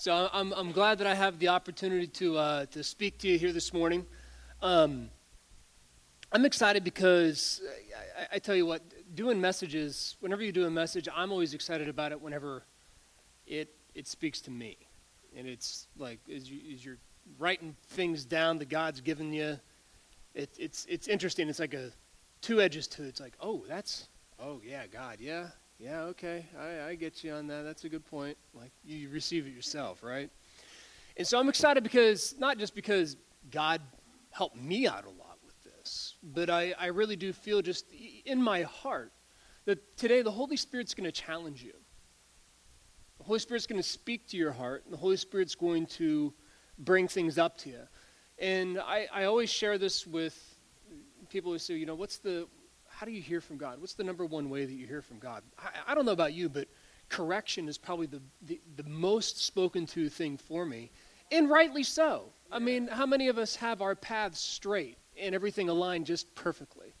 So I'm, I'm glad that I have the opportunity to, uh, to speak to you here this morning. Um, I'm excited because I, I, tell you what, doing messages, whenever you do a message, I'm always excited about it whenever it, it speaks to me. And it's like, as, you, as you're writing things down that God's given you, it, it's, it's interesting. It's like a two edges to it. It's like, oh, that's, oh, yeah, God, yeah, yeah, okay, I, I get you on that. That's a good point. Like, you receive it yourself, right? And so I'm excited because, not just because God helped me out a lot with this, but I, I really do feel just in my heart that today the Holy Spirit's going to challenge you. The Holy Spirit's going to speak to your heart, and the Holy Spirit's going to bring things up to you. And I, I always share this with people who say, you know, what's the, how do you hear from God? What's the number one way that you hear from God? I, I don't know about you, but correction is probably the, the, the most spoken to thing for me, and rightly so. I mean, how many of us have our paths straight and everything aligned just perfectly?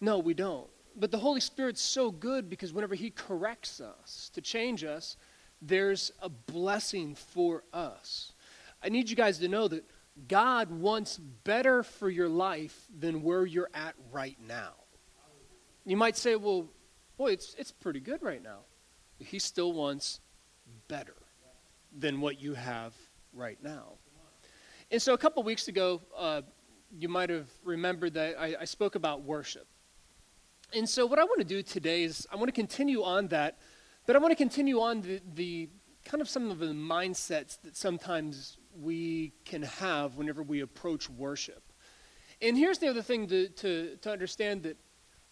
No, we don't. But the Holy Spirit's so good because whenever He corrects us to change us, there's a blessing for us. I need you guys to know that God wants better for your life than where you're at right now. You might say, well, boy, it's, it's pretty good right now. He still wants better than what you have right now. And so a couple weeks ago, uh, you might have remembered that I, I spoke about worship. And so what I want to do today is I want to continue on that, but I want to continue on the, the kind of some of the mindsets that sometimes we can have whenever we approach worship. And here's the other thing to, to, to understand that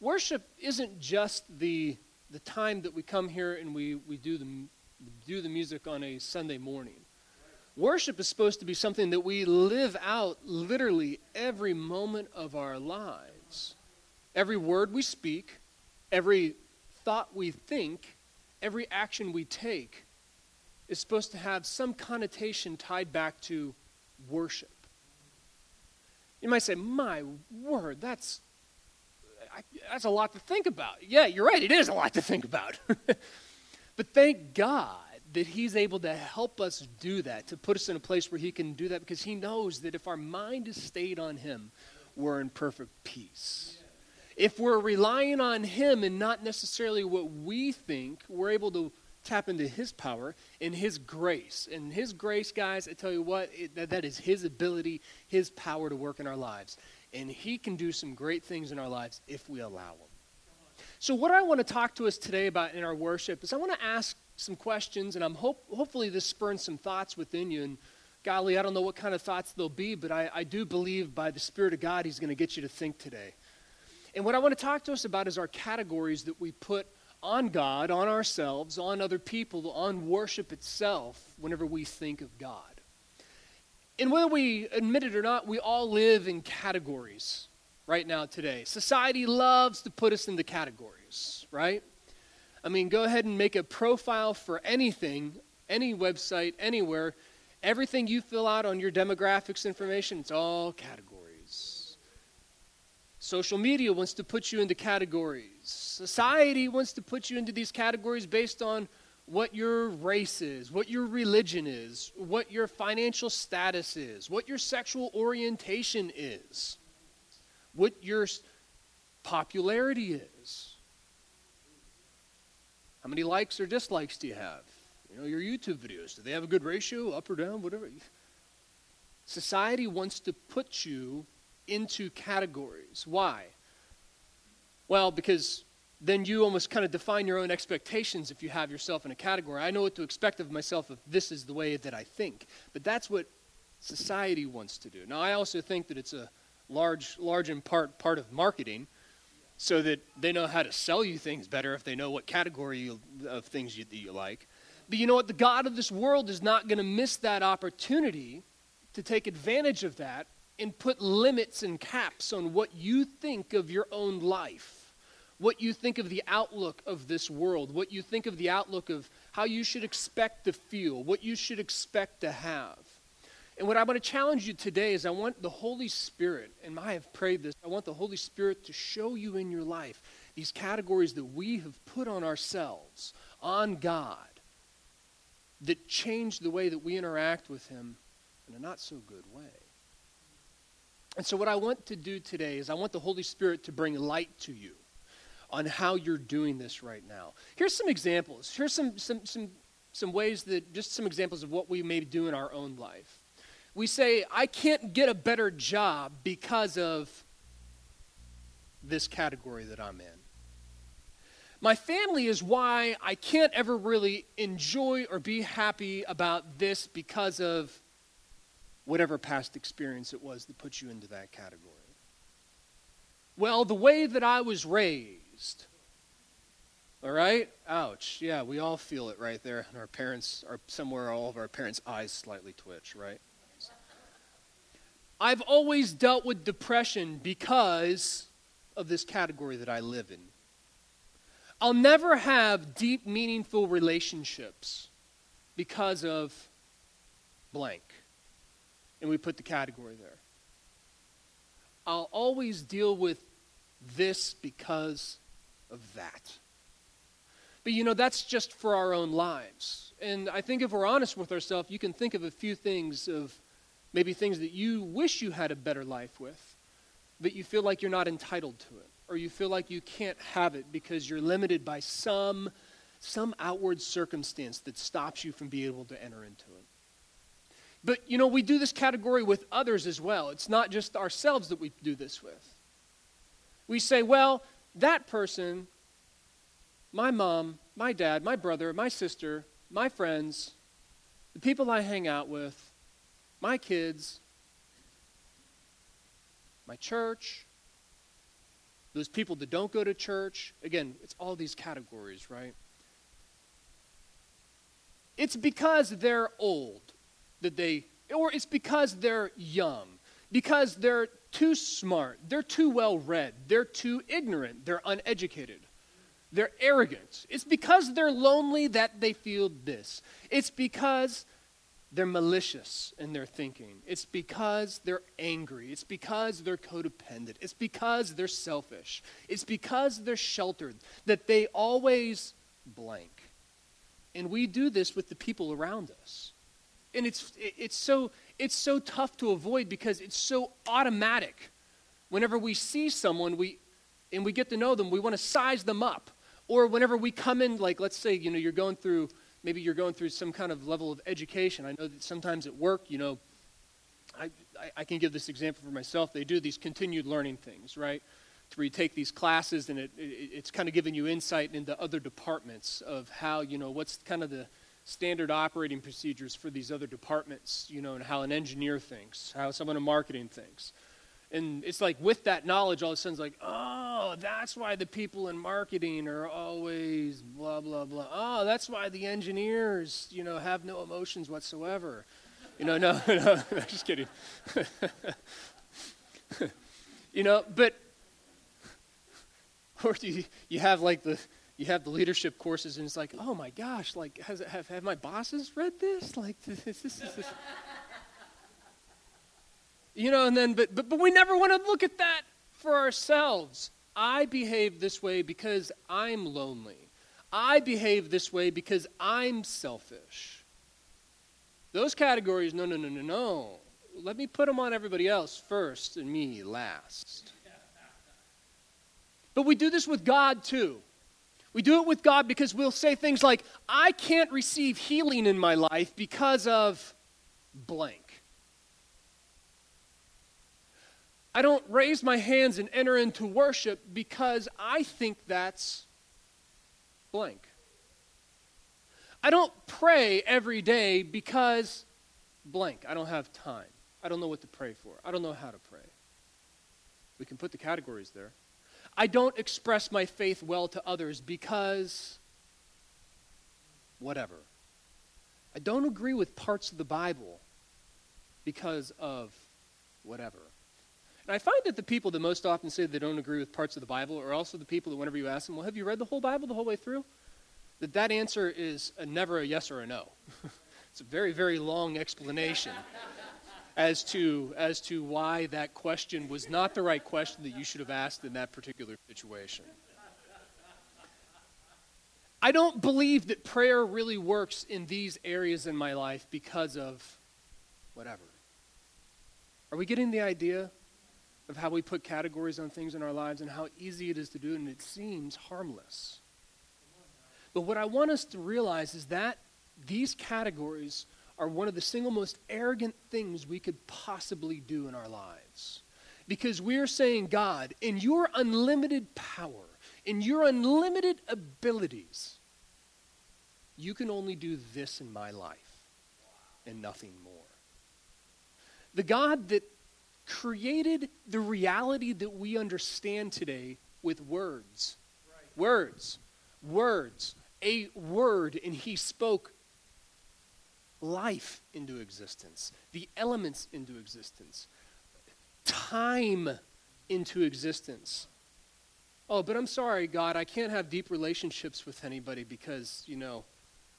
worship isn't just the, the time that we come here and we, we do, the, do the music on a Sunday morning. Worship is supposed to be something that we live out literally every moment of our lives. Every word we speak, every thought we think, every action we take is supposed to have some connotation tied back to worship. You might say, My word, that's, I, that's a lot to think about. Yeah, you're right, it is a lot to think about. but thank God that He's able to help us do that, to put us in a place where He can do that, because He knows that if our mind is stayed on Him, we're in perfect peace. If we're relying on Him and not necessarily what we think, we're able to tap into His power and His grace. And His grace, guys, I tell you what, it, that, that is His ability, His power to work in our lives. And He can do some great things in our lives if we allow Him. So, what I want to talk to us today about in our worship is I want to ask some questions, and I'm hope, hopefully this spurns some thoughts within you. And golly, I don't know what kind of thoughts they'll be, but I, I do believe by the Spirit of God, He's going to get you to think today. And what I want to talk to us about is our categories that we put on God, on ourselves, on other people, on worship itself whenever we think of God. And whether we admit it or not, we all live in categories right now today. Society loves to put us into categories, right? I mean, go ahead and make a profile for anything, any website, anywhere. Everything you fill out on your demographics information, it's all categories. Social media wants to put you into categories. Society wants to put you into these categories based on what your race is, what your religion is, what your financial status is, what your sexual orientation is, what your popularity is. How many likes or dislikes do you have? You know, your YouTube videos, do they have a good ratio, up or down, whatever? Society wants to put you into categories. Why? Well, because then you almost kind of define your own expectations if you have yourself in a category. I know what to expect of myself if this is the way that I think. But that's what society wants to do. Now, I also think that it's a large, large in part part of marketing so that they know how to sell you things better if they know what category you, of things you, that you like. But you know what? The God of this world is not going to miss that opportunity to take advantage of that and put limits and caps on what you think of your own life, what you think of the outlook of this world, what you think of the outlook of how you should expect to feel, what you should expect to have. And what I want to challenge you today is I want the Holy Spirit, and I have prayed this, I want the Holy Spirit to show you in your life these categories that we have put on ourselves, on God, that change the way that we interact with Him in a not so good way. And so, what I want to do today is I want the Holy Spirit to bring light to you on how you're doing this right now. Here's some examples. Here's some, some, some, some ways that, just some examples of what we may do in our own life. We say, I can't get a better job because of this category that I'm in. My family is why I can't ever really enjoy or be happy about this because of whatever past experience it was that put you into that category. Well, the way that I was raised. All right? Ouch. Yeah, we all feel it right there. And our parents are somewhere, all of our parents' eyes slightly twitch, right? I've always dealt with depression because of this category that I live in. I'll never have deep, meaningful relationships because of blank. And we put the category there. I'll always deal with this because of that. But you know, that's just for our own lives. And I think if we're honest with ourselves, you can think of a few things of maybe things that you wish you had a better life with, but you feel like you're not entitled to it or you feel like you can't have it because you're limited by some, some outward circumstance that stops you from being able to enter into it. But, you know, we do this category with others as well. It's not just ourselves that we do this with. We say, well, that person, my mom, my dad, my brother, my sister, my friends, the people I hang out with, my kids, my church, those people that don't go to church. Again, it's all these categories, right? It's because they're old that they, or it's because they're young, because they're too smart, they're too well read, they're too ignorant, they're uneducated. They're arrogant. It's because they're lonely that they feel this. It's because they're malicious in their thinking. It's because they're angry. It's because they're codependent. It's because they're selfish. It's because they're sheltered that they always blank. And we do this with the people around us. And it's, it's, so, it's so tough to avoid because it's so automatic. Whenever we see someone we, and we get to know them, we want to size them up. Or whenever we come in, like let's say, you know, you're going through maybe you're going through some kind of level of education. I know that sometimes at work, you know, I, I, can give this example for myself. They do these continued learning things, right? where you take these classes and it, it, it's kind of giving you insight into other departments of how, you know, what's kind of the standard operating procedures for these other departments, you know, and how an engineer thinks, how someone in marketing thinks. And it's like with that knowledge, all of a sudden it's like, oh, that's why the people in marketing are always blah, blah, blah. Oh, that's why the engineers, you know, have no emotions whatsoever. You know, no, no, no just kidding. you know, but, or do you, you have like the, you have the leadership courses and it's like, oh my gosh, like, has, have, have my bosses read this? Like, this, this, this, this. You know, and then, but, but, but we never want to look at that for ourselves. I behave this way because I'm lonely. I behave this way because I'm selfish. Those categories, no, no, no, no, no. Let me put them on everybody else first and me last. But we do this with God too. We do it with God because we'll say things like, I can't receive healing in my life because of blank. I don't raise my hands and enter into worship because I think that's blank. I don't pray every day because blank. I don't have time. I don't know what to pray for. I don't know how to pray. We can put the categories there. I don't express my faith well to others because whatever. I don't agree with parts of the Bible because of whatever. And I find that the people that most often say they don't agree with parts of the Bible are also the people that whenever you ask them, well, have you read the whole Bible the whole way through? That that answer is a never a yes or a no. it's a very, very long explanation as to, as to why that question was not the right question that you should have asked in that particular situation. I don't believe that prayer really works in these areas in my life because of whatever. Are we getting the idea of how we put categories on things in our lives and how easy it is to do, and it seems harmless? But what I want us to realize is that these categories are one of the single most arrogant things we could possibly do in our lives. Because we're saying, God, in your unlimited power, in your unlimited abilities, you can only do this in my life and nothing more. The God that created the reality that we understand today with words. Right. Words. Words. A word, and he spoke life into existence, the elements into existence, time into existence. Oh, but I'm sorry, God, I can't have deep relationships with anybody because, you know,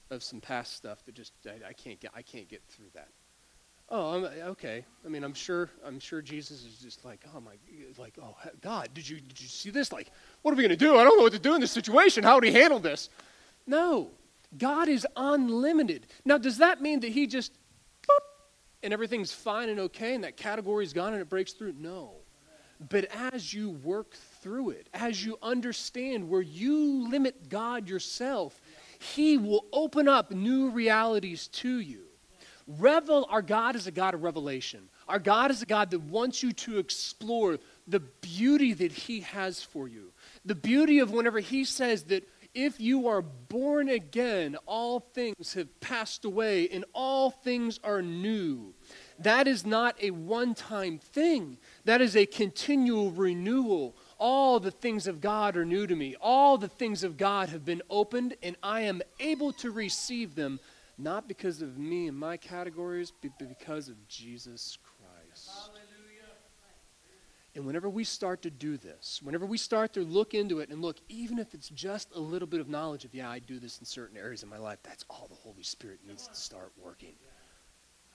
of some past stuff that just I, I can't get I can't get through that. Oh, I'm, okay. I mean, I'm sure I'm sure Jesus is just like, oh my, like, oh God, did you did you see this? Like, what are we going to do? I don't know what to do in this situation. How would he handle this? No, God is unlimited. Now, does that mean that he just boop, and everything's fine and okay, and that category is gone and it breaks through? No. But as you work through it, as you understand where you limit God yourself, He will open up new realities to you. Revel, our God is a God of revelation. Our God is a God that wants you to explore the beauty that He has for you. The beauty of whenever He says that if you are born again, all things have passed away and all things are new. That is not a one time thing, that is a continual renewal. All the things of God are new to me. All the things of God have been opened, and I am able to receive them, not because of me and my categories, but because of Jesus Christ. And whenever we start to do this, whenever we start to look into it and look, even if it's just a little bit of knowledge of, yeah, I do this in certain areas of my life, that's all the Holy Spirit needs to start working.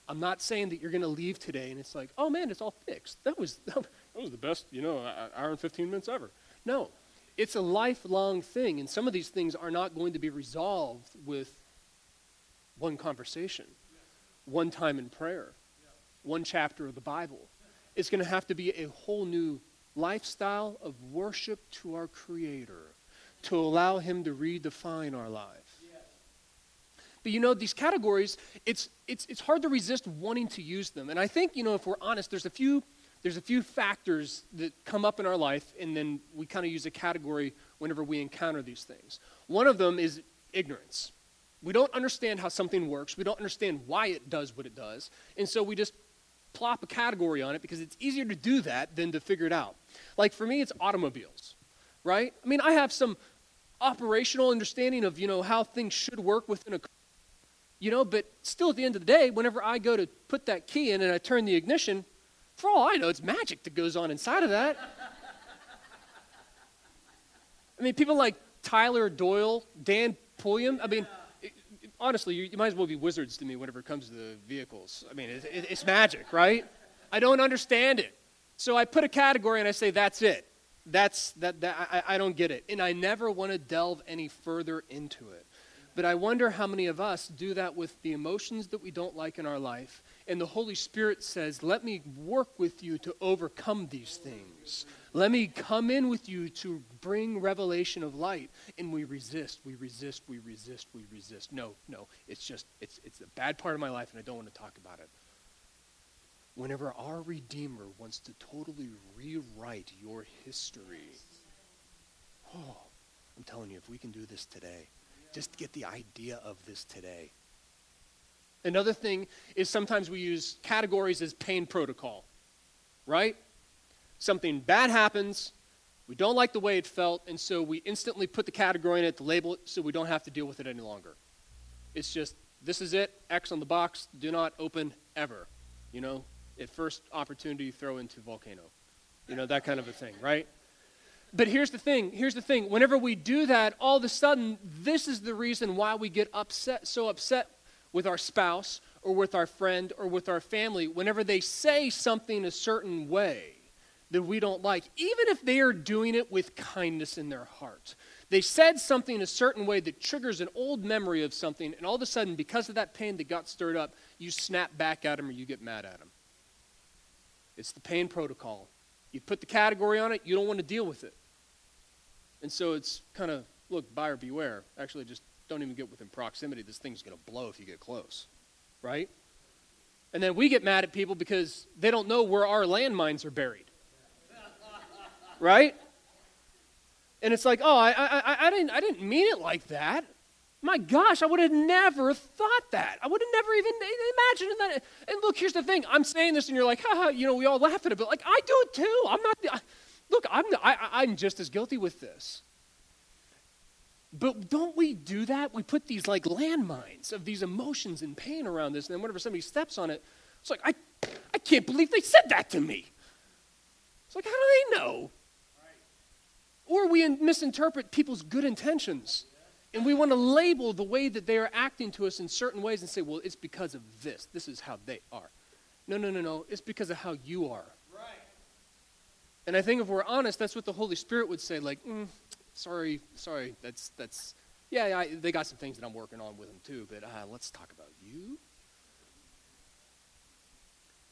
I'm not saying that you're going to leave today and it's like, oh man, it's all fixed. That was, that was the best, you know, hour and 15 minutes ever. No, it's a lifelong thing, and some of these things are not going to be resolved with one conversation, one time in prayer, one chapter of the Bible. It's going to have to be a whole new lifestyle of worship to our Creator to allow Him to redefine our life. But you know, these categories, it's, it's, it's hard to resist wanting to use them. And I think, you know, if we're honest, there's a few, there's a few factors that come up in our life, and then we kind of use a category whenever we encounter these things. One of them is ignorance. We don't understand how something works, we don't understand why it does what it does, and so we just plop a category on it because it's easier to do that than to figure it out. Like for me, it's automobiles, right? I mean, I have some operational understanding of, you know, how things should work within a car, you know, but still at the end of the day, whenever I go to put that key in and I turn the ignition, for all I know, it's magic that goes on inside of that. I mean, people like Tyler Doyle, Dan Pulliam, I mean, it, honestly, you, you, might as well be wizards to me whenever it comes to the vehicles. I mean, it, it's magic, right? I don't understand it. So I put a category and I say, that's it. That's, that, that I, I don't get it. And I never want to delve any further into it. But I wonder how many of us do that with the emotions that we don't like in our life. And the Holy Spirit says, Let me work with you to overcome these things. Let me come in with you to bring revelation of light. And we resist, we resist, we resist, we resist. No, no, it's just, it's, it's a bad part of my life and I don't want to talk about it. Whenever our Redeemer wants to totally rewrite your history, oh, I'm telling you, if we can do this today, just get the idea of this today. Another thing is sometimes we use categories as pain protocol, right? Something bad happens, we don't like the way it felt, and so we instantly put the category in it to label it so we don't have to deal with it any longer. It's just, this is it, X on the box, do not open ever. You know, at first opportunity, throw into volcano. You know, that kind of a thing, right? But here's the thing here's the thing. Whenever we do that, all of a sudden, this is the reason why we get upset, so upset with our spouse or with our friend or with our family whenever they say something a certain way that we don't like, even if they are doing it with kindness in their heart. They said something a certain way that triggers an old memory of something, and all of a sudden, because of that pain that got stirred up, you snap back at them or you get mad at them. It's the pain protocol. You put the category on it, you don't want to deal with it. And so it's kind of, look, buyer beware. Actually, just don't even get within proximity. This thing's going to blow if you get close, right? And then we get mad at people because they don't know where our landmines are buried, right? And it's like, oh, I, I, I, didn't, I didn't mean it like that. My gosh, I would have never thought that. I would have never even imagined that. And look, here's the thing. I'm saying this, and you're like, haha, you know, we all laugh at it, but like, I do it too. I'm not, I, look, I'm, I, I'm just as guilty with this. But don't we do that? We put these like landmines of these emotions and pain around this, and then whenever somebody steps on it, it's like, I, I can't believe they said that to me. It's like, how do they know? Or we misinterpret people's good intentions. And we want to label the way that they are acting to us in certain ways and say, well, it's because of this. This is how they are. No, no, no, no. It's because of how you are. Right. And I think if we're honest, that's what the Holy Spirit would say, like, mm, sorry, sorry, that's, that's, yeah, I, they got some things that I'm working on with them too, but uh, let's talk about you.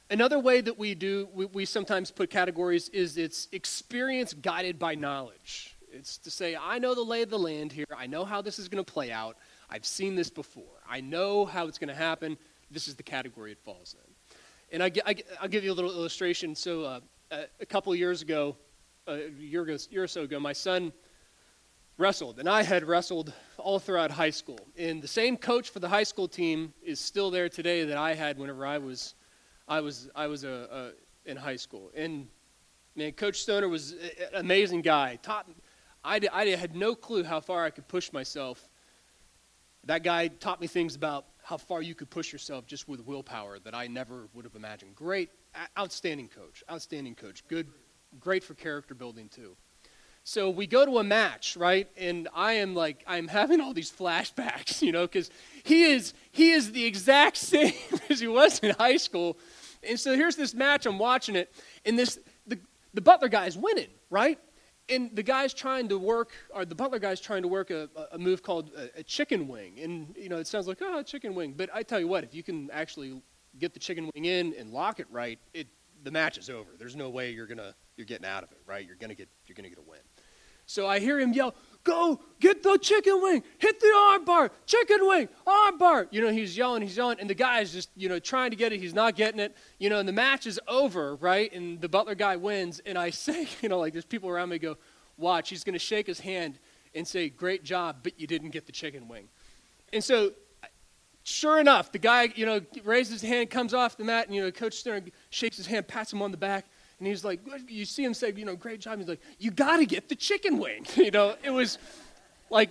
Another way that we do, we, we sometimes put categories is it's experience guided by knowledge. It's to say, I know the lay of the land here. I know how this is going to play out. I've seen this before. I know how it's going to happen. This is the category it falls in. And I, will give you a little illustration. So, uh, a couple years ago, a year, ago, year or so ago, my son wrestled, and I had wrestled all throughout high school. And the same coach for the high school team is still there today that I had whenever I was I was I was a, a in high school, and man, Coach Stoner was an amazing guy. Taught I, I had no clue how far I could push myself. That guy taught me things about how far you could push yourself just with willpower that I never would have imagined. Great, outstanding coach, outstanding coach. Good, great for character building too. So we go to a match, right? And I am like, I'm having all these flashbacks, you know, because he is he is the exact same as he was in high school. And so here's this match, I'm watching it, and this the, the Butler guy's winning, right? And the guy's trying to work, or the Butler guy's trying to work a, a move called a, a chicken wing. And, you know, it sounds like, oh, a chicken wing. But I tell you what, if you can actually get the chicken wing in and lock it right, it, the match is over. There's no way you're, gonna, you're getting out of it, right? You're to get, you're gonna get a win. So I hear him yell, Go, get the chicken wing, hit the arm bar, chicken wing, arm bar. You know, he's yelling, he's yelling, and the guy's just, you know, trying to get it. He's not getting it. You know, and the match is over, right? And the Butler guy wins. And I say, you know, like there's people around me go, Watch, he's to shake his hand and say, Great job, but you didn't get the chicken wing. And so, sure enough, the guy, you know, raises his hand, comes off the mat, and, you know, Coach Stern shakes his hand, pats him on the back, and he's like, you see him say, you know, great job. He's like, you got to get the chicken wing. you know, it was like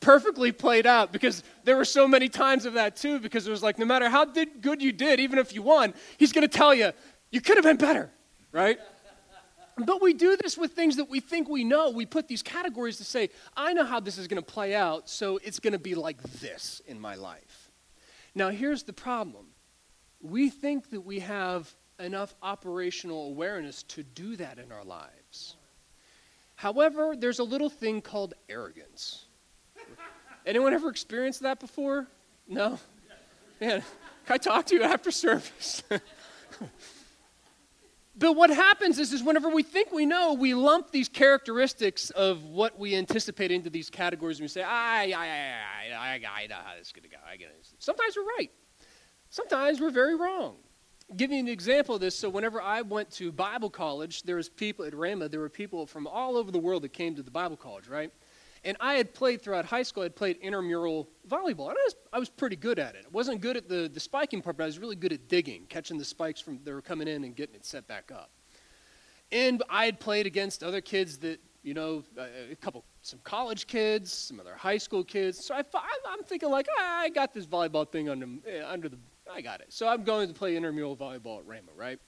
perfectly played out because there were so many times of that too. Because it was like, no matter how did, good you did, even if you won, he's going to tell you, you could have been better, right? But we do this with things that we think we know. We put these categories to say, I know how this is going to play out, so it's going to be like this in my life. Now, here's the problem we think that we have enough operational awareness to do that in our lives. However, there's a little thing called arrogance. Anyone ever experienced that before? No? Man, can I talk to you after service? but what happens is, is whenever we think we know, we lump these characteristics of what we anticipate into these categories and we say, I, I, I, I, I know how this is going to go. I get it. Sometimes we're right. Sometimes we're very wrong give you an example of this. So whenever I went to Bible college, there was people at Rhema, there were people from all over the world that came to the Bible college, right? And I had played throughout high school, I had played intramural volleyball. And I was, I was pretty good at it. I wasn't good at the, the spiking part, but I was really good at digging, catching the spikes from that were coming in and getting it set back up. And I had played against other kids that, you know, a couple, some college kids, some other high school kids. So I, I'm thinking like, ah, I got this volleyball thing under, eh, under the I got it. So I'm going to play intramural volleyball at Rhema, right?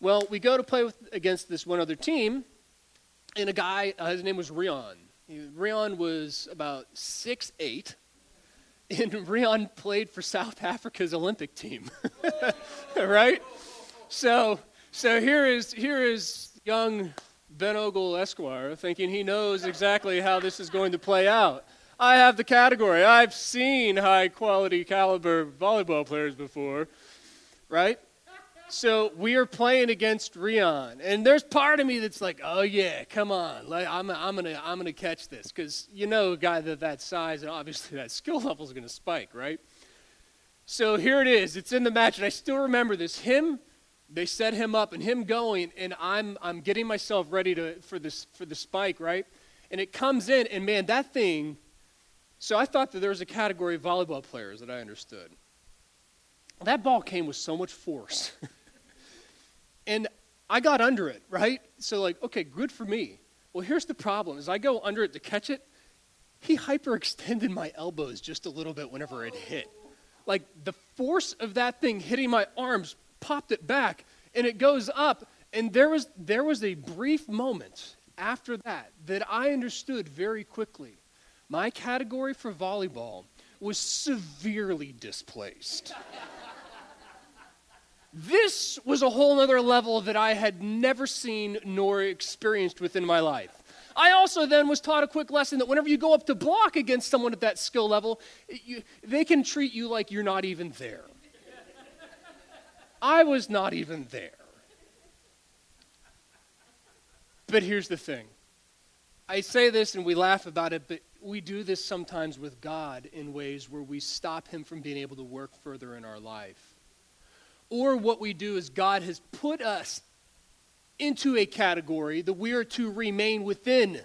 Well, we go to play with, against this one other team, and a guy, uh, his name was Rion. Rion was about six eight, and Rion played for South Africa's Olympic team, right? So, so here is here is young Ben Ogle Esquire, thinking he knows exactly how this is going to play out. I have the category. I've seen high quality caliber volleyball players before, right? So we are playing against Rion, and there's part of me that's like, "Oh yeah, come on, like, I'm, I'm gonna, I'm gonna catch this," because you know, a guy that that size and obviously that skill level is gonna spike, right? So here it is. It's in the match, and I still remember this. Him, they set him up, and him going, and I'm, I'm getting myself ready to for this for the spike, right? And it comes in, and man, that thing. So I thought that there was a category of volleyball players that I understood. That ball came with so much force. And I got under it, right? So, like, okay, good for me. Well, here's the problem: as I go under it to catch it, he hyperextended my elbows just a little bit whenever it hit. Like the force of that thing hitting my arms popped it back, and it goes up. And there was there was a brief moment after that that I understood very quickly. My category for volleyball was severely displaced. This was a whole other level that I had never seen nor experienced within my life. I also then was taught a quick lesson that whenever you go up to block against someone at that skill level, you, they can treat you like you're not even there. I was not even there. But here's the thing I say this and we laugh about it, but we do this sometimes with God in ways where we stop Him from being able to work further in our life. Or what we do is God has put us into a category that we are to remain within,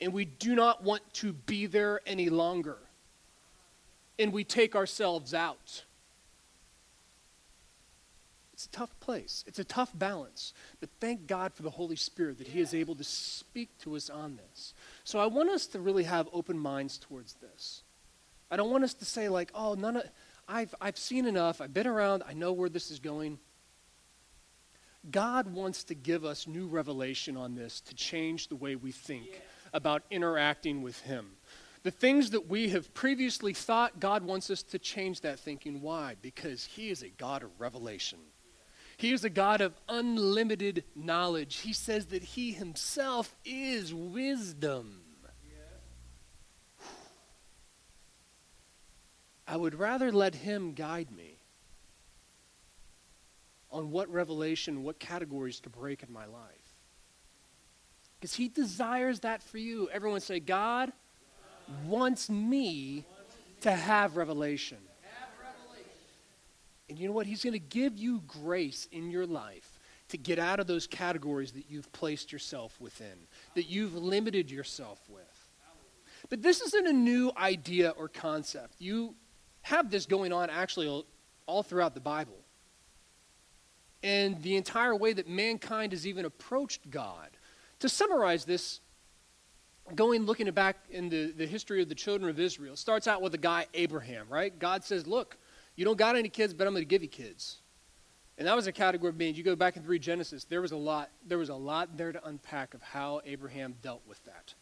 and we do not want to be there any longer. And we take ourselves out. It's a tough place. It's a tough balance. But thank God for the Holy Spirit that He is able to speak to us on this. So I want us to really have open minds towards this. I don't want us to say, like, oh, none of I've, I've seen enough. I've been around. I know where this is going. God wants to give us new revelation on this to change the way we think about interacting with Him. The things that we have previously thought, God wants us to change that thinking. Why? Because He is a God of revelation. He is a God of unlimited knowledge. He says that He Himself is wisdom. Would rather let Him guide me on what revelation, what categories to break in my life. Because He desires that for you. Everyone say, God wants me to have revelation. And you know what? He's going to give you grace in your life to get out of those categories that you've placed yourself within, that you've limited yourself with. But this isn't a new idea or concept. You have this going on actually all throughout the Bible. And the entire way that mankind has even approached God. To summarize this, going looking back into the history of the children of Israel, starts out with a guy, Abraham, right? God says, Look, you don't got any kids, but I'm going to give you kids. And that was a category of being, you go back and read Genesis, there was a lot, there was a lot there to unpack of how Abraham dealt with that.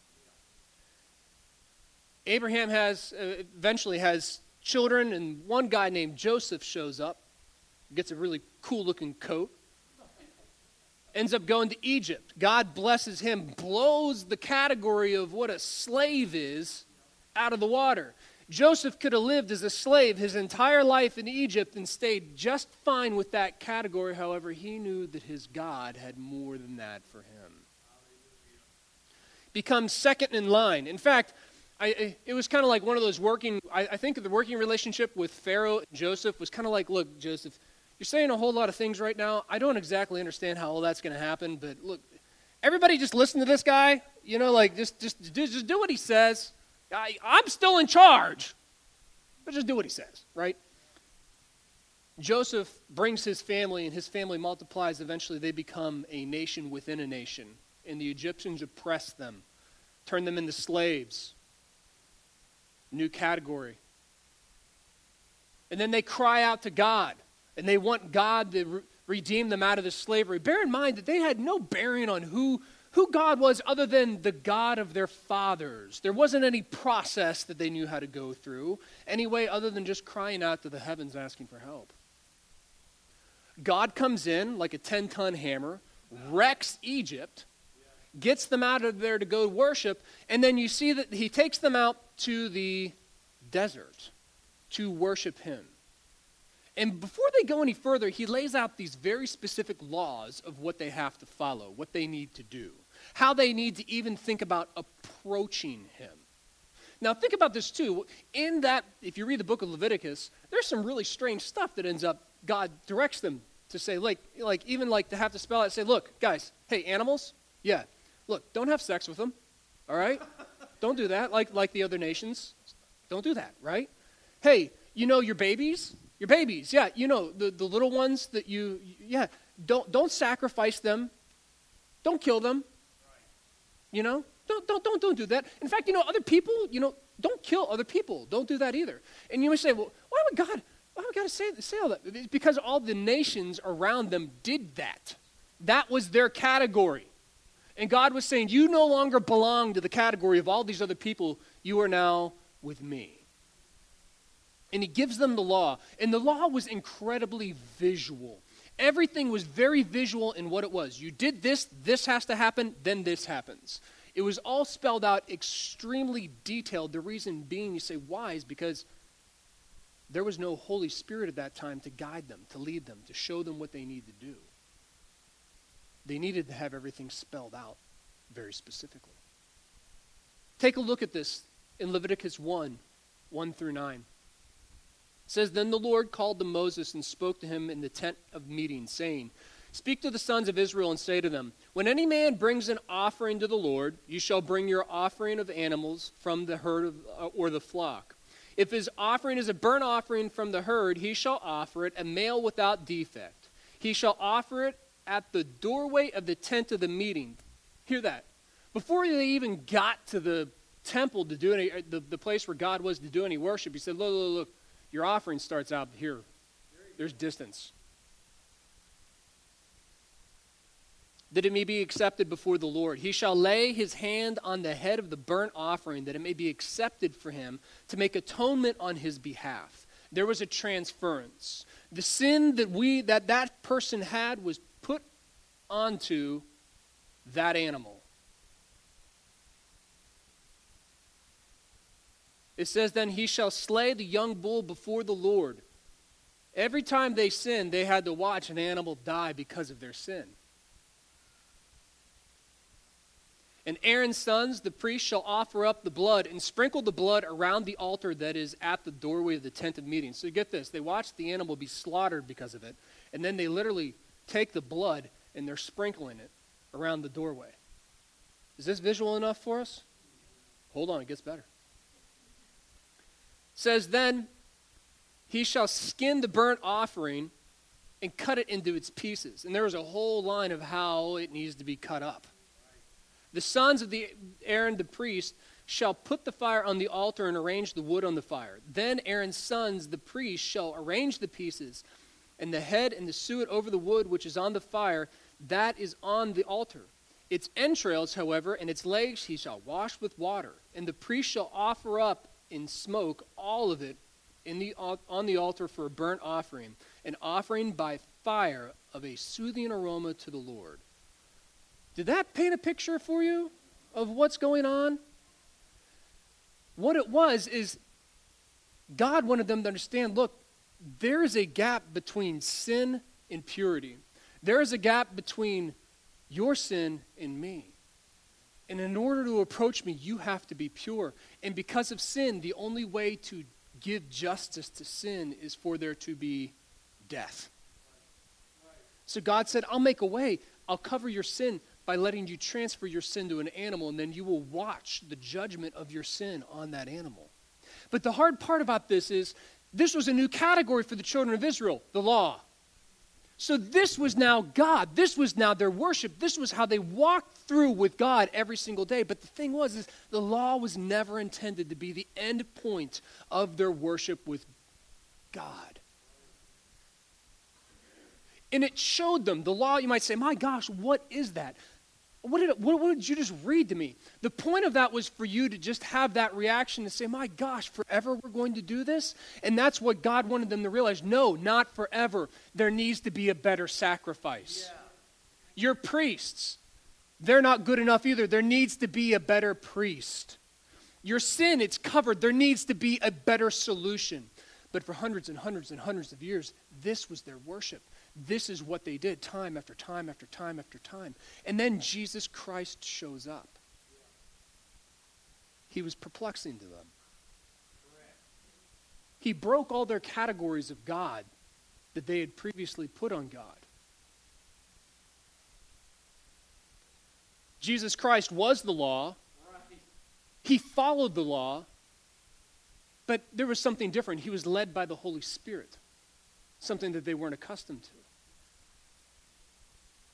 Abraham has uh, eventually has children, and one guy named Joseph shows up, gets a really cool looking coat, ends up going to Egypt. God blesses him, blows the category of what a slave is out of the water. Joseph could have lived as a slave his entire life in Egypt and stayed just fine with that category. However, he knew that his God had more than that for him. Becomes second in line. In fact, I, it was kind of like one of those working, I, I think the working relationship with Pharaoh and Joseph was kind of like, look, Joseph, you're saying a whole lot of things right now. I don't exactly understand how all that's going to happen, but look, everybody just listen to this guy. You know, like just, just, just do what he says. I, I'm still in charge, but just do what he says, right? Joseph brings his family, and his family multiplies. Eventually, they become a nation within a nation, and the Egyptians oppress them, turn them into slaves new category. And then they cry out to God, and they want God to re- redeem them out of this slavery. Bear in mind that they had no bearing on who, who God was other than the God of their fathers. There wasn't any process that they knew how to go through, anyway, other than just crying out to the heavens asking for help. God comes in like a 10 ton hammer, wrecks Egypt, gets them out of there to go worship, and then you see that he takes them out to the desert to worship him. And before they go any further, he lays out these very specific laws of what they have to follow, what they need to do, how they need to even think about approaching him. Now, think about this too. In that, if you read the book of Leviticus, there's some really strange stuff that ends up, God directs them to say, like, like even like to have to spell out, say, look, guys, hey, animals, yeah, look, don't have sex with them, all right? don't do that, like, like the other nations. Don't do that, right? Hey, you know your babies? Your babies, yeah, you know, the, the little ones that you, yeah, don't, don't sacrifice them. Don't kill them. You know, don't, don't, don't, don't do that. In fact, you know, other people, you know, don't kill other people. Don't do that either. And you may say, well, why would God, why would God say, say all that? It's because all the nations around them did that. That was their category. And God was saying, you no longer belong to the category of all these other people. You are now with me. And he gives them the law. And the law was incredibly visual. Everything was very visual in what it was. You did this, this has to happen, then this happens. It was all spelled out extremely detailed. The reason being, you say, why, is because there was no Holy Spirit at that time to guide them, to lead them, to show them what they need to do. They needed to have everything spelled out very specifically. Take a look at this in Leviticus 1 1 through 9. It says, Then the Lord called to Moses and spoke to him in the tent of meeting, saying, Speak to the sons of Israel and say to them, When any man brings an offering to the Lord, you shall bring your offering of animals from the herd of, uh, or the flock. If his offering is a burnt offering from the herd, he shall offer it a male without defect. He shall offer it at the doorway of the tent of the meeting. Hear that. Before they even got to the temple to do any, uh, the, the place where God was to do any worship, he said, Look, look, look, your offering starts out here. There's distance. that it may be accepted before the Lord. He shall lay his hand on the head of the burnt offering, that it may be accepted for him to make atonement on his behalf. There was a transference. The sin that we that that person had was onto that animal. It says, Then he shall slay the young bull before the Lord. Every time they sinned, they had to watch an animal die because of their sin. And Aaron's sons, the priests, shall offer up the blood and sprinkle the blood around the altar that is at the doorway of the tent of meeting. So you get this they watch the animal be slaughtered because of it, and then they literally take the blood and they're sprinkling it around the doorway. Is this visual enough for us? Hold on, it gets better. It says, Then he shall skin the burnt offering and cut it into its pieces. And there is a whole line of how it needs to be cut up. The sons of the Aaron the priest shall put the fire on the altar and arrange the wood on the fire. Then Aaron's sons, the priests, shall arrange the pieces, and the head and the suet over the wood which is on the fire, that is on the altar. Its entrails, however, and its legs he shall wash with water, and the priest shall offer up in smoke all of it in the, on the altar for a burnt offering, an offering by fire of a soothing aroma to the Lord. Did that paint a picture for you of what's going on? What it was is God wanted them to understand look, there is a gap between sin and purity. There is a gap between your sin and me. And in order to approach me, you have to be pure. And because of sin, the only way to give justice to sin is for there to be death. So God said, I'll make a way. I'll cover your sin by letting you transfer your sin to an animal, and then you will watch the judgment of your sin on that animal. But the hard part about this is this was a new category for the children of Israel the law. So this was now God. This was now their worship. This was how they walked through with God every single day. But the thing was is the law was never intended to be the end point of their worship with God. And it showed them the law. You might say, "My gosh, what is that?" What did, what, what did you just read to me? The point of that was for you to just have that reaction to say, my gosh, forever we're going to do this? And that's what God wanted them to realize. No, not forever. There needs to be a better sacrifice. Yeah. Your priests, They're not good enough either. There needs to be a better priest. Your sin, it's covered. There needs to be a better solution. But for hundreds and hundreds and hundreds of years, this was their worship. This is what they did time after time after time after time. And then Jesus Christ shows up. He was perplexing to them. He broke all their categories of God that they had previously put on God. Jesus Christ was the law. He followed the law. But there was something different. He was led by the Holy Spirit, something that they weren't accustomed to.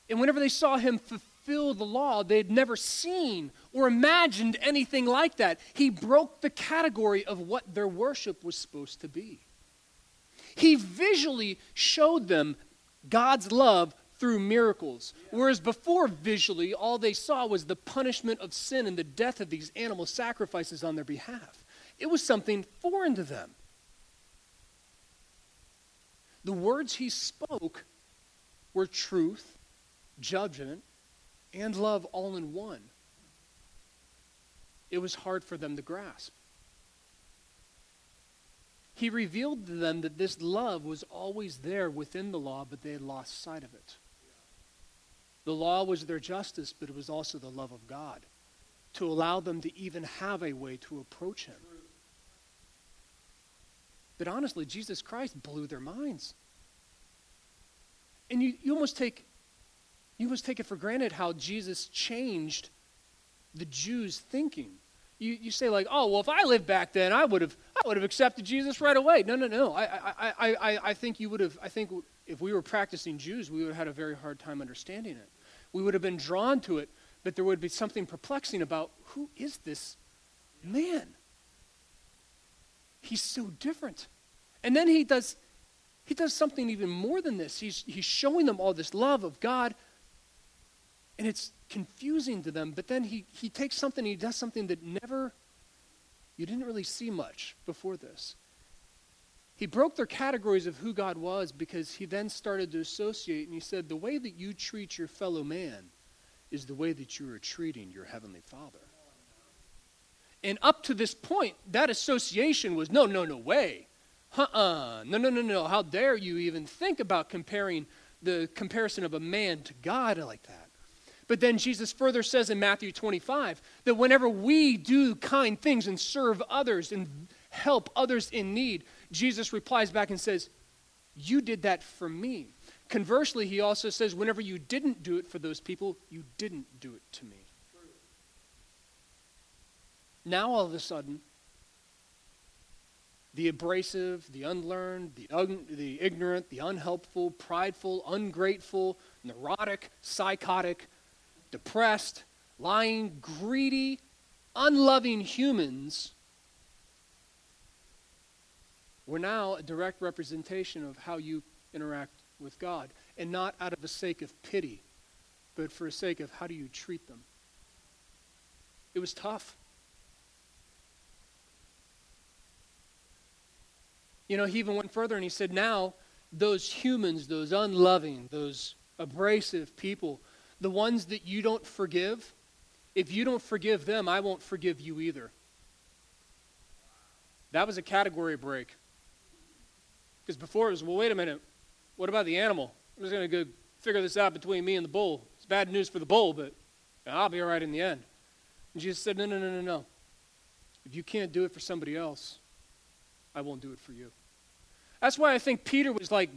And whenever they saw him fulfill the law, they had never seen or imagined anything like that. He broke the category of what their worship was supposed to be. He visually showed them God's love through miracles. Whereas before, visually, all they saw was the punishment of sin and the death of these animal sacrifices on their behalf. It was something foreign to them. The words he spoke were truth, judgment, and love all in one. It was hard for them to grasp. He revealed to them that this love was always there within the law, but they had lost sight of it. The law was their justice, but it was also the love of God to allow them to even have a way to approach Him. But honestly, Jesus Christ blew their minds. And you, you almost take you must take it for granted how Jesus changed the Jews' thinking. You, you say like, oh well, if I lived back then, I would have I would have accepted Jesus right away. No, no, no. I, I, I, I, think you would have. I think if we were practicing Jews, we would have had a very hard time understanding it. We would have been drawn to it, but there would be something perplexing about who is this man? He's so different. And then he does he does something even more than this. He's he's showing them all this love of God, and it's confusing to them, but then he, he takes something, he does something that never you didn't really see much before this. He broke their categories of who God was because he then started to associate and he said, The way that you treat your fellow man is the way that you are treating your heavenly Father. And up to this point, that association was no, no, no way. Uh uh No, no, no, no. How dare you even think about comparing the comparison of a man to God like that? But then Jesus further says in Matthew 25 that whenever we do kind things and serve others and help others in need, Jesus replies back and says, You did that for me. Conversely, he also says, Whenever you didn't do it for those people, you didn't do it to me. Now, all of a sudden, the abrasive, the unlearned, the, un- the ignorant, the unhelpful, prideful, ungrateful, neurotic, psychotic, depressed, lying, greedy, unloving humans we're now a direct representation of how you interact with God, and not out of a sake of pity, but for a sake of how do you treat them. It was tough. You know, he even went further and he said, now, those humans, those unloving, those abrasive people, the ones that you don't forgive, if you don't forgive them, I won't forgive you either. That was a category break. Because before it was, well, wait a minute, what about the animal? I'm just going to go figure this out between me and the bull. It's bad news for the bull, but I'll be all right in the end. And Jesus said, no, no, no, no, no. If you can't do it for somebody else, I won't do it for you. That's why I think Peter was like,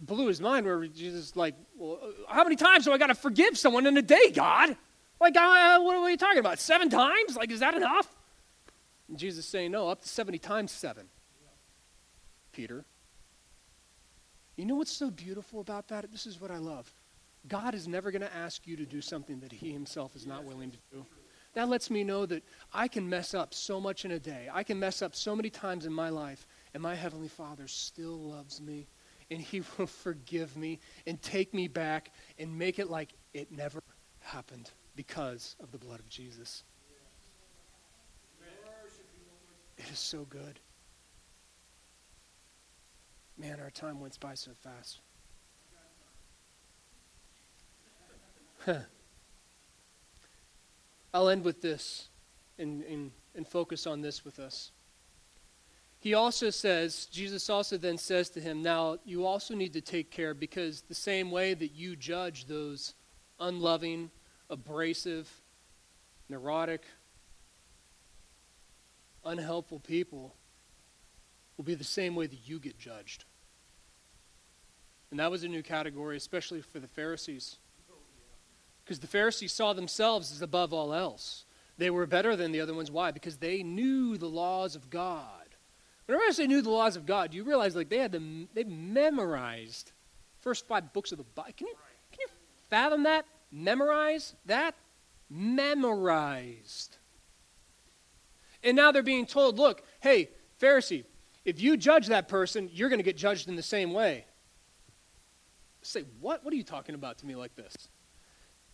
blew his mind where Jesus is like, well, uh, how many times do I got to forgive someone in a day, God? Like, uh, what are you talking about? Seven times? Like, is that enough? And Jesus saying, no, up to 70 times seven. Peter. You know what's so beautiful about that? This is what I love. God is never going to ask you to do something that He Himself is not willing to do. That lets me know that I can mess up so much in a day. I can mess up so many times in my life, and my Heavenly Father still loves me, and He will forgive me and take me back and make it like it never happened because of the blood of Jesus. It is so good. Man, our time went by so fast. I'll end with this and, and, and focus on this with us. He also says, Jesus also then says to him, Now you also need to take care because the same way that you judge those unloving, abrasive, neurotic, unhelpful people will be the same way that you get judged. And that was a new category, especially for the Pharisees. Because the Pharisees saw themselves as above all else. They were better than the other ones. Why? Because they knew the laws of God. Whenever I say knew the laws of God, you realize like they had them, they memorized first five books of the Bible. Can you, can you fathom that? Memorize that? Memorized. And now they're being told, look, hey, Pharisee, if you judge that person, you're going to get judged in the same way. Say, what? What are you talking about to me like this?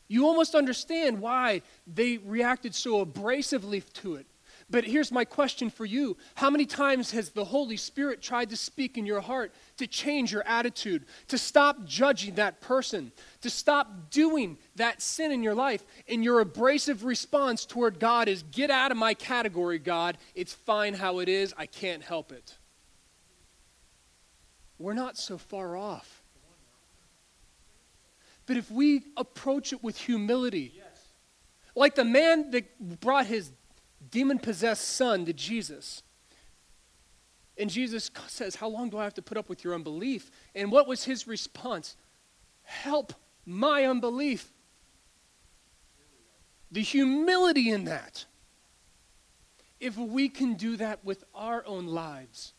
You almost understand why they reacted so abrasively to it. But here's my question for you How many times has the Holy Spirit tried to speak in your heart to change your attitude, to stop judging that person, to stop doing that sin in your life? And your abrasive response toward God is get out of my category, God. It's fine how it is. I can't help it. We're not so far off. But if we approach it with humility, like the man that brought his demon possessed son to Jesus, and Jesus says, How long do I have to put up with your unbelief? And what was his response? Help my unbelief. The humility in that. If we can do that with our own lives.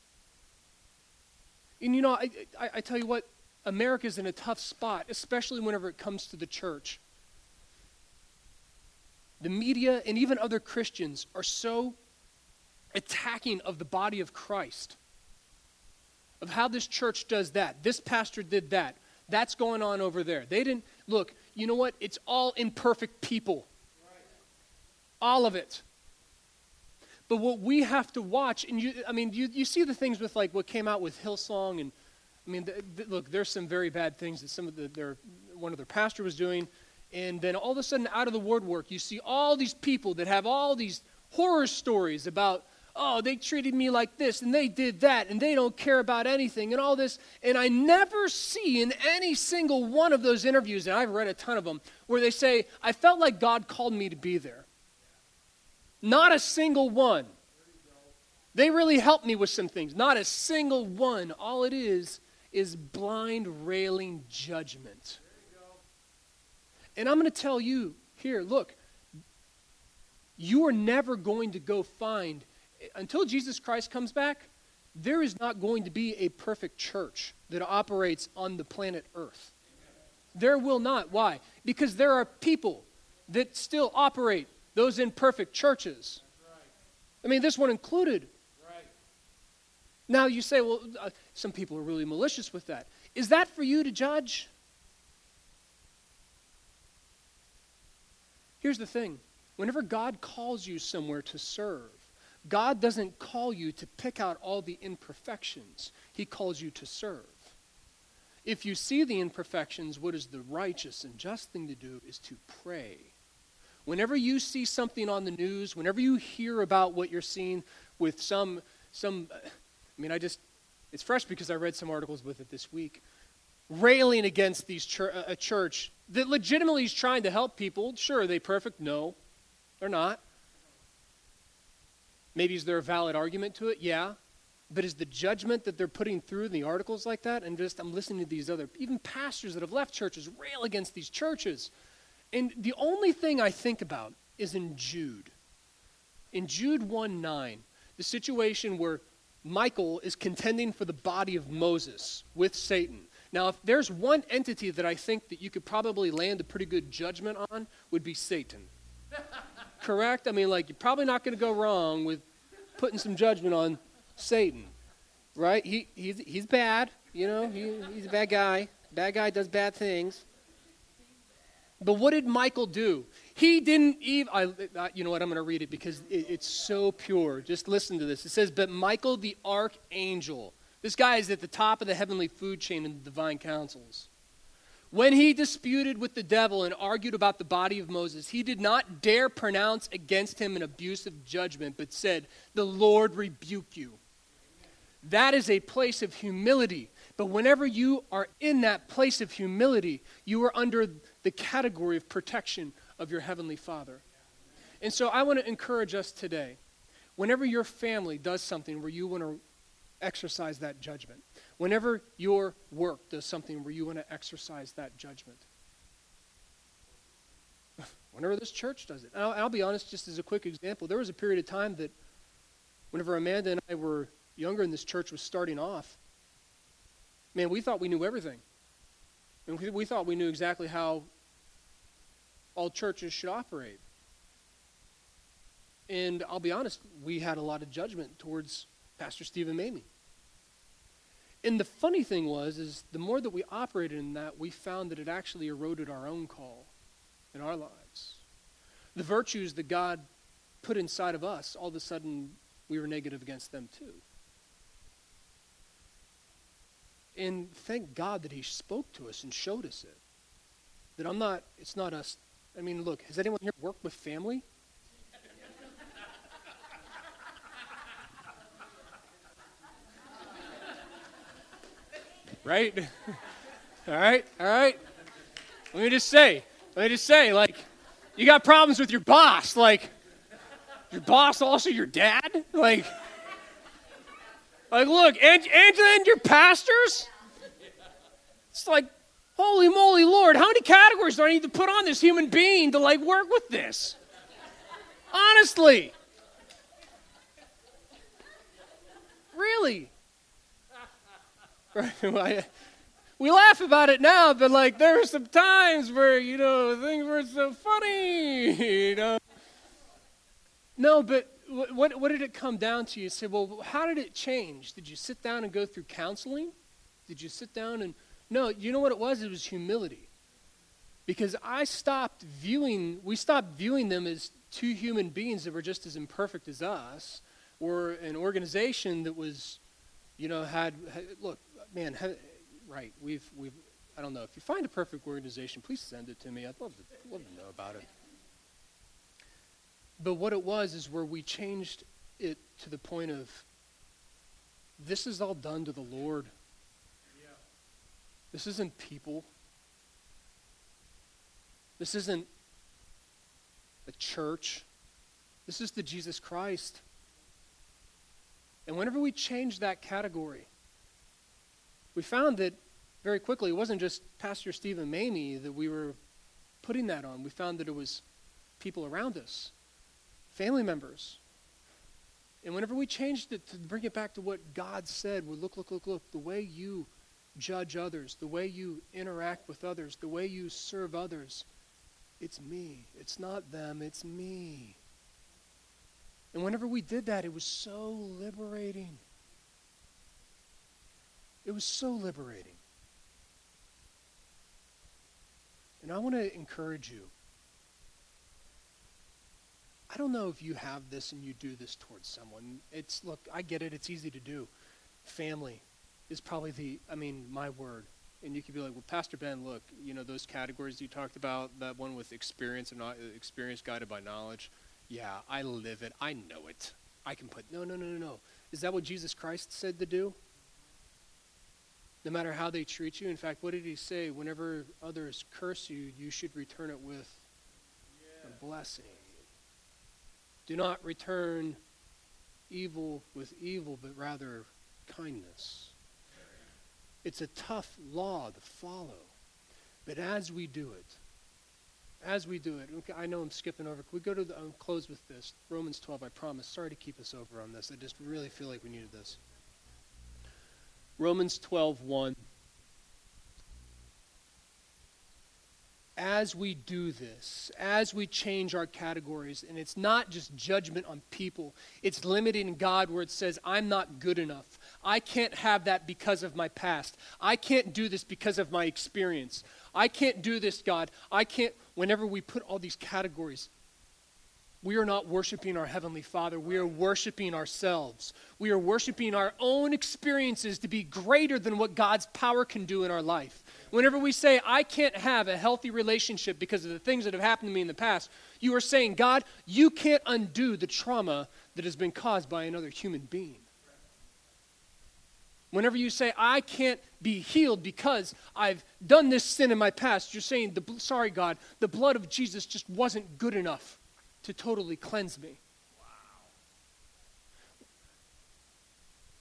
And you know, I, I, I tell you what, America's in a tough spot, especially whenever it comes to the church. The media and even other Christians are so attacking of the body of Christ, of how this church does that. This pastor did that. That's going on over there. They didn't, look, you know what? It's all imperfect people. All of it. But what we have to watch, and you, I mean, you, you see the things with like what came out with Hillsong and I mean, the, the, look, there's some very bad things that some of the, their, one of their pastor was doing. And then all of a sudden, out of the woodwork, you see all these people that have all these horror stories about, oh, they treated me like this and they did that and they don't care about anything and all this. And I never see in any single one of those interviews, and I've read a ton of them, where they say, I felt like God called me to be there. Not a single one. They really helped me with some things. Not a single one. All it is is blind railing judgment. And I'm going to tell you here look, you are never going to go find, until Jesus Christ comes back, there is not going to be a perfect church that operates on the planet Earth. There will not. Why? Because there are people that still operate those imperfect churches. I mean, this one included. Now you say, well, uh, some people are really malicious with that. Is that for you to judge? Here's the thing whenever God calls you somewhere to serve, God doesn't call you to pick out all the imperfections, He calls you to serve. If you see the imperfections, what is the righteous and just thing to do is to pray. Whenever you see something on the news, whenever you hear about what you're seeing with some, some I mean, I just, it's fresh because I read some articles with it this week, railing against these chur- uh, a church that legitimately is trying to help people. Sure, are they perfect? No, they're not. Maybe is there a valid argument to it? Yeah. But is the judgment that they're putting through in the articles like that, and just I'm listening to these other, even pastors that have left churches rail against these churches. And the only thing I think about is in Jude. In Jude 1 9, the situation where Michael is contending for the body of Moses with Satan. Now, if there's one entity that I think that you could probably land a pretty good judgment on, would be Satan. Correct? I mean, like, you're probably not going to go wrong with putting some judgment on Satan, right? He, he's, he's bad, you know, he, he's a bad guy. Bad guy does bad things. But what did Michael do? He didn't even, I, you know what, I'm going to read it because it, it's so pure. Just listen to this. It says, But Michael the archangel, this guy is at the top of the heavenly food chain in the divine councils, When he disputed with the devil and argued about the body of Moses, he did not dare pronounce against him an abusive judgment, but said, The Lord rebuke you. That is a place of humility. But whenever you are in that place of humility, you are under the category of protection of your Heavenly Father. And so I want to encourage us today whenever your family does something where you want to exercise that judgment, whenever your work does something where you want to exercise that judgment, whenever this church does it. I'll, I'll, be honest, just as a quick example, there was a period of time that whenever Amanda and I were younger and this church was starting off, man, we thought we knew everything. And we, we thought we knew exactly how all churches should operate. And I'll be honest, we had a lot of judgment towards Pastor Stephen Mamie. And the funny thing was, is the more that we operated in that, we found that it actually eroded our own call in our lives. The virtues that God put inside of us, all of a sudden, we were negative against them too. And thank God that He spoke to us and showed us it. That I'm not, it's not us. I mean, look, has anyone here worked with family? Right? all right, all right. Let me just say, let me just say, like, you got problems with your boss. Like, your boss also your dad? Like, like look, Angela and your pastors? It's like, holy moly, Lord, how many categories do I need to put on this human being to, like, work with this? Honestly. Really? We laugh about it now, but like there were some times where you know things were so funny. You know. No, but what what did it come down to? You say, well, how did it change? Did you sit down and go through counseling? Did you sit down and no? You know what it was? It was humility. Because I stopped viewing, we stopped viewing them as two human beings that were just as imperfect as us, or an organization that was, you know, had, had look, man, right? We've we've I don't know if you find a perfect organization, please send it to me. I'd love to love to know about it. But what it was is where we changed it to the point of this is all done to the Lord. Yeah. This isn't people. This isn't a church. This is the Jesus Christ. And whenever we changed that category, we found that very quickly it wasn't just Pastor Stephen Mamie that we were putting that on. We found that it was people around us, family members. And whenever we changed it to bring it back to what God said, we look, look, look, look, the way you judge others, the way you interact with others, the way you serve others, it's me. It's not them, it's me. And whenever we did that, it was so liberating. It was so liberating. And I want to encourage you. I don't know if you have this and you do this towards someone. It's, look, I get it. It's easy to do. Family is probably the, I mean, my word. And you could be like, well, Pastor Ben, look, you know, those categories you talked about, that one with experience and not uh, experience guided by knowledge. Yeah, I live it. I know it. I can put, no, no, no, no, no. Is that what Jesus Christ said to do? no matter how they treat you. In fact, what did he say? Whenever others curse you, you should return it with yeah. a blessing. Do not return evil with evil, but rather kindness. It's a tough law to follow. But as we do it, as we do it, okay, I know I'm skipping over. Can we go to the, I'll close with this. Romans 12, I promise. Sorry to keep us over on this. I just really feel like we needed this. Romans 12:1 As we do this, as we change our categories, and it's not just judgment on people, it's limiting God where it says, I'm not good enough. I can't have that because of my past. I can't do this because of my experience. I can't do this, God. I can't. Whenever we put all these categories, we are not worshiping our Heavenly Father. We are worshiping ourselves. We are worshiping our own experiences to be greater than what God's power can do in our life. Whenever we say, I can't have a healthy relationship because of the things that have happened to me in the past, you are saying, God, you can't undo the trauma that has been caused by another human being. Whenever you say, I can't be healed because I've done this sin in my past, you're saying, the, sorry, God, the blood of Jesus just wasn't good enough to totally cleanse me.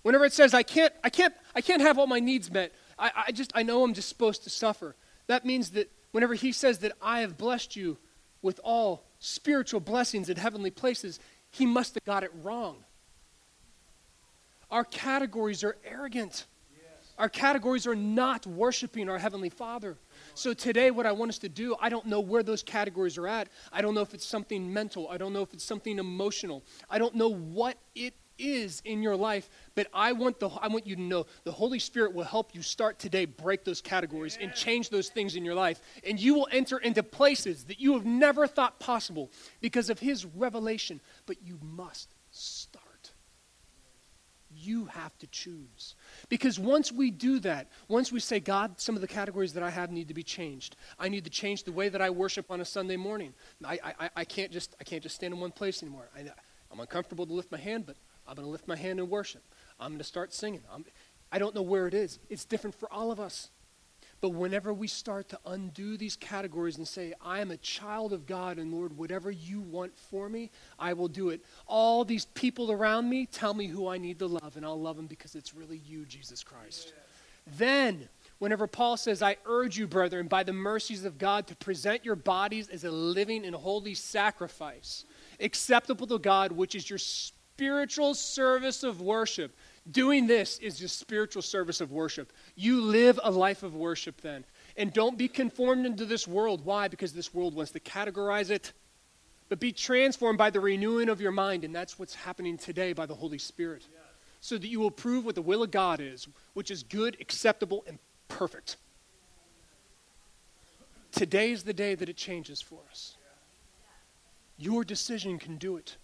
Whenever it says, I can't, I can't, I can't have all my needs met, I, I just, I know I'm just supposed to suffer. That means that whenever he says that I have blessed you with all spiritual blessings in heavenly places, he must have got it wrong. Our categories are arrogant. Our categories are not worshiping our Heavenly Father. So today, what I want us to do, I don't know where those categories are at. I don't know if it's something mental. I don't know if it's something emotional. I don't know what it is in your life, but I want, the, I want you to know the Holy Spirit will help you start today, break those categories and change those things in your life. And you will enter into places that you have never thought possible because of His revelation. But you must start. You have to choose. Because once we do that, once we say, God, some of the categories that I have need to be changed. I need to change the way that I worship on a Sunday morning. I, I, I, can't, just, I can't just stand in one place anymore. I, I'm uncomfortable to lift my hand, but I'm going to lift my hand in worship. I'm going to start singing. I'm, I don't know where it is. It's different for all of us. But whenever we start to undo these categories and say, I am a child of God, and Lord, whatever you want for me, I will do it. All these people around me tell me who I need to love, and I'll love them because it's really you, Jesus Christ. Then, whenever Paul says, I urge you, brethren, by the mercies of God, to present your bodies as a living and holy sacrifice, acceptable to God, which is your spiritual service of worship. Doing this is just spiritual service of worship. You live a life of worship then. And don't be conformed into this world. Why? Because this world wants to categorize it. But be transformed by the renewing of your mind. And that's what's happening today by the Holy Spirit. So that you will prove what the will of God is, which is good, acceptable, and perfect. Today is the day that it changes for us. Your decision can do it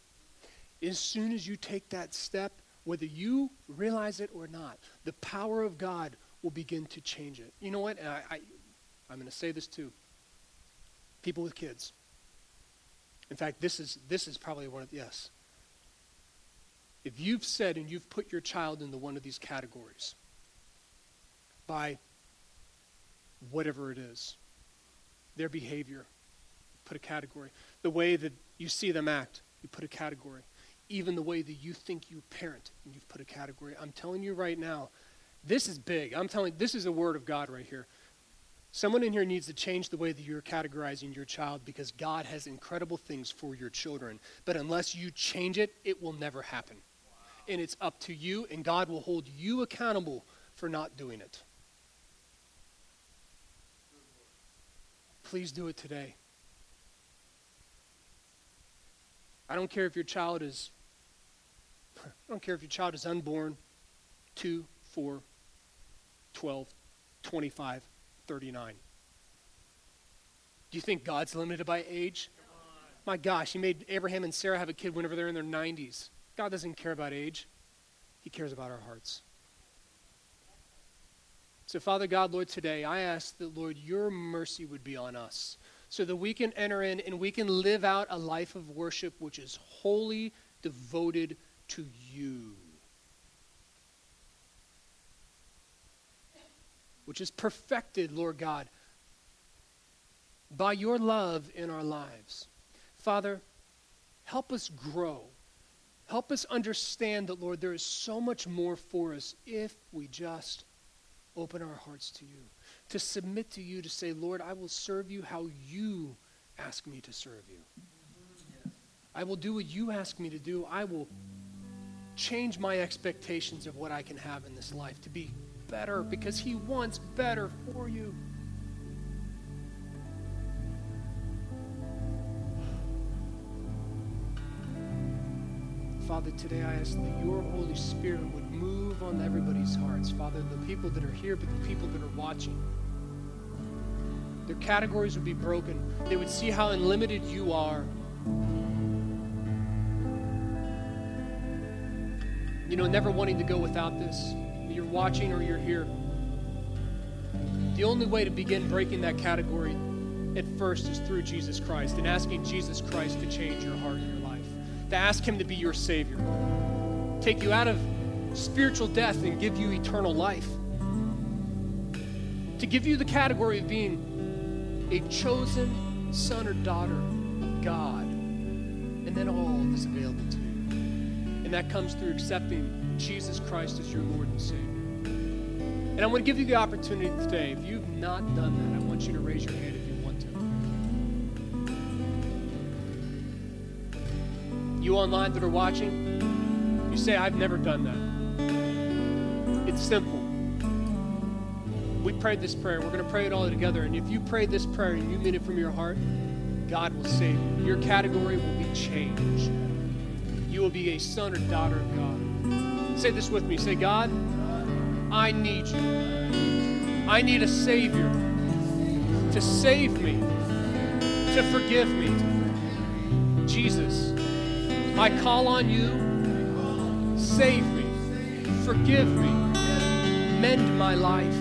as soon as you take that step, whether you realize it or not, the power of God will begin to change it. You know what? I, I, I'm going to say this too. People with kids. In fact, this is, this is probably one of the, yes. If you've said and you've put your child into one of these categories by whatever it is, their behavior, put a category. The way that you see them act, you put a category even the way that you think you parent, and you've put a category. I'm telling you right now, this is big. I'm telling this is a word of God right here. Someone in here needs to change the way that you're categorizing your child because God has incredible things for your children. But unless you change it, it will never happen. Wow. And it's up to you, and God will hold you accountable for not doing it. Please do it today. I don't care if your child is I don't care if your child is unborn, 2, 4, 12, 25, 39. Do you think God's limited by age? My gosh, He made Abraham and Sarah have a kid whenever they're in their 90s. God doesn't care about age, He cares about our hearts. So, Father God, Lord, today I ask that, Lord, your mercy would be on us so that we can enter in and we can live out a life of worship which is wholly devoted to you, which is perfected, Lord God, by your love in our lives. Father, help us grow. Help us understand that, Lord, there is so much more for us if we just open our hearts to you, to submit to you, to say, Lord, I will serve you how you ask me to serve you. I will do what you ask me to do. I will change my expectations of what I can have in this life to be better because He wants better for you. Father, today I ask that your Holy Spirit would move on everybody's hearts. Father, the people that are here, but the people that are watching. Their categories would be broken. They would see how unlimited you are. You know, never wanting to go without this. You're watching or you're here. the only way to begin breaking that category at first is through Jesus Christ and asking Jesus Christ to change your heart and your life, to ask Him to be your Savior, take you out of spiritual death and give you eternal life, to give you the category of being a chosen son or daughter of God. And then all is available to you. And that comes through accepting Jesus Christ as your Lord and Savior. And I want to give you the opportunity today. If you've not done that, I want you to raise your hand if you want to. You online that are watching, you say, I've never done that. It's simple. We prayed this prayer. We're going to pray it all together. And if you pray this prayer and you mean it from your heart, God will save you. Your category will be changed. You will be a son or daughter of God. Say this with me. Say, God, I need you. I need a Savior to save me, to forgive me. Jesus, I call on you. Save me, forgive me, mend my life.